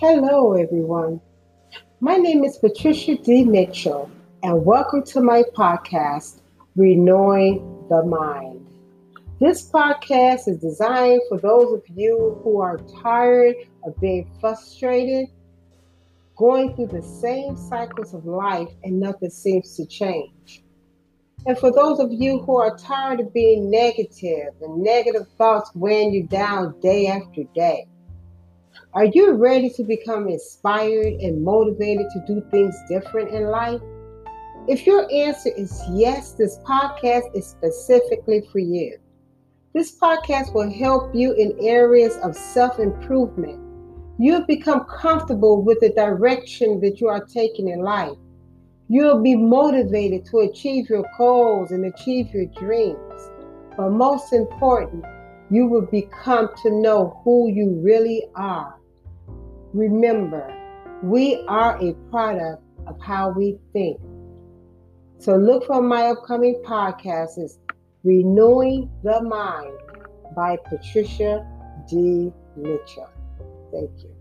Hello, everyone. My name is Patricia D. Mitchell, and welcome to my podcast, Renewing the Mind. This podcast is designed for those of you who are tired of being frustrated, going through the same cycles of life, and nothing seems to change. And for those of you who are tired of being negative and negative thoughts weighing you down day after day. Are you ready to become inspired and motivated to do things different in life? If your answer is yes, this podcast is specifically for you. This podcast will help you in areas of self improvement. You'll become comfortable with the direction that you are taking in life. You'll be motivated to achieve your goals and achieve your dreams. But most important, you will become to know who you really are. Remember, we are a product of how we think. So look for my upcoming podcast is Renewing the Mind by Patricia D. Mitchell. Thank you.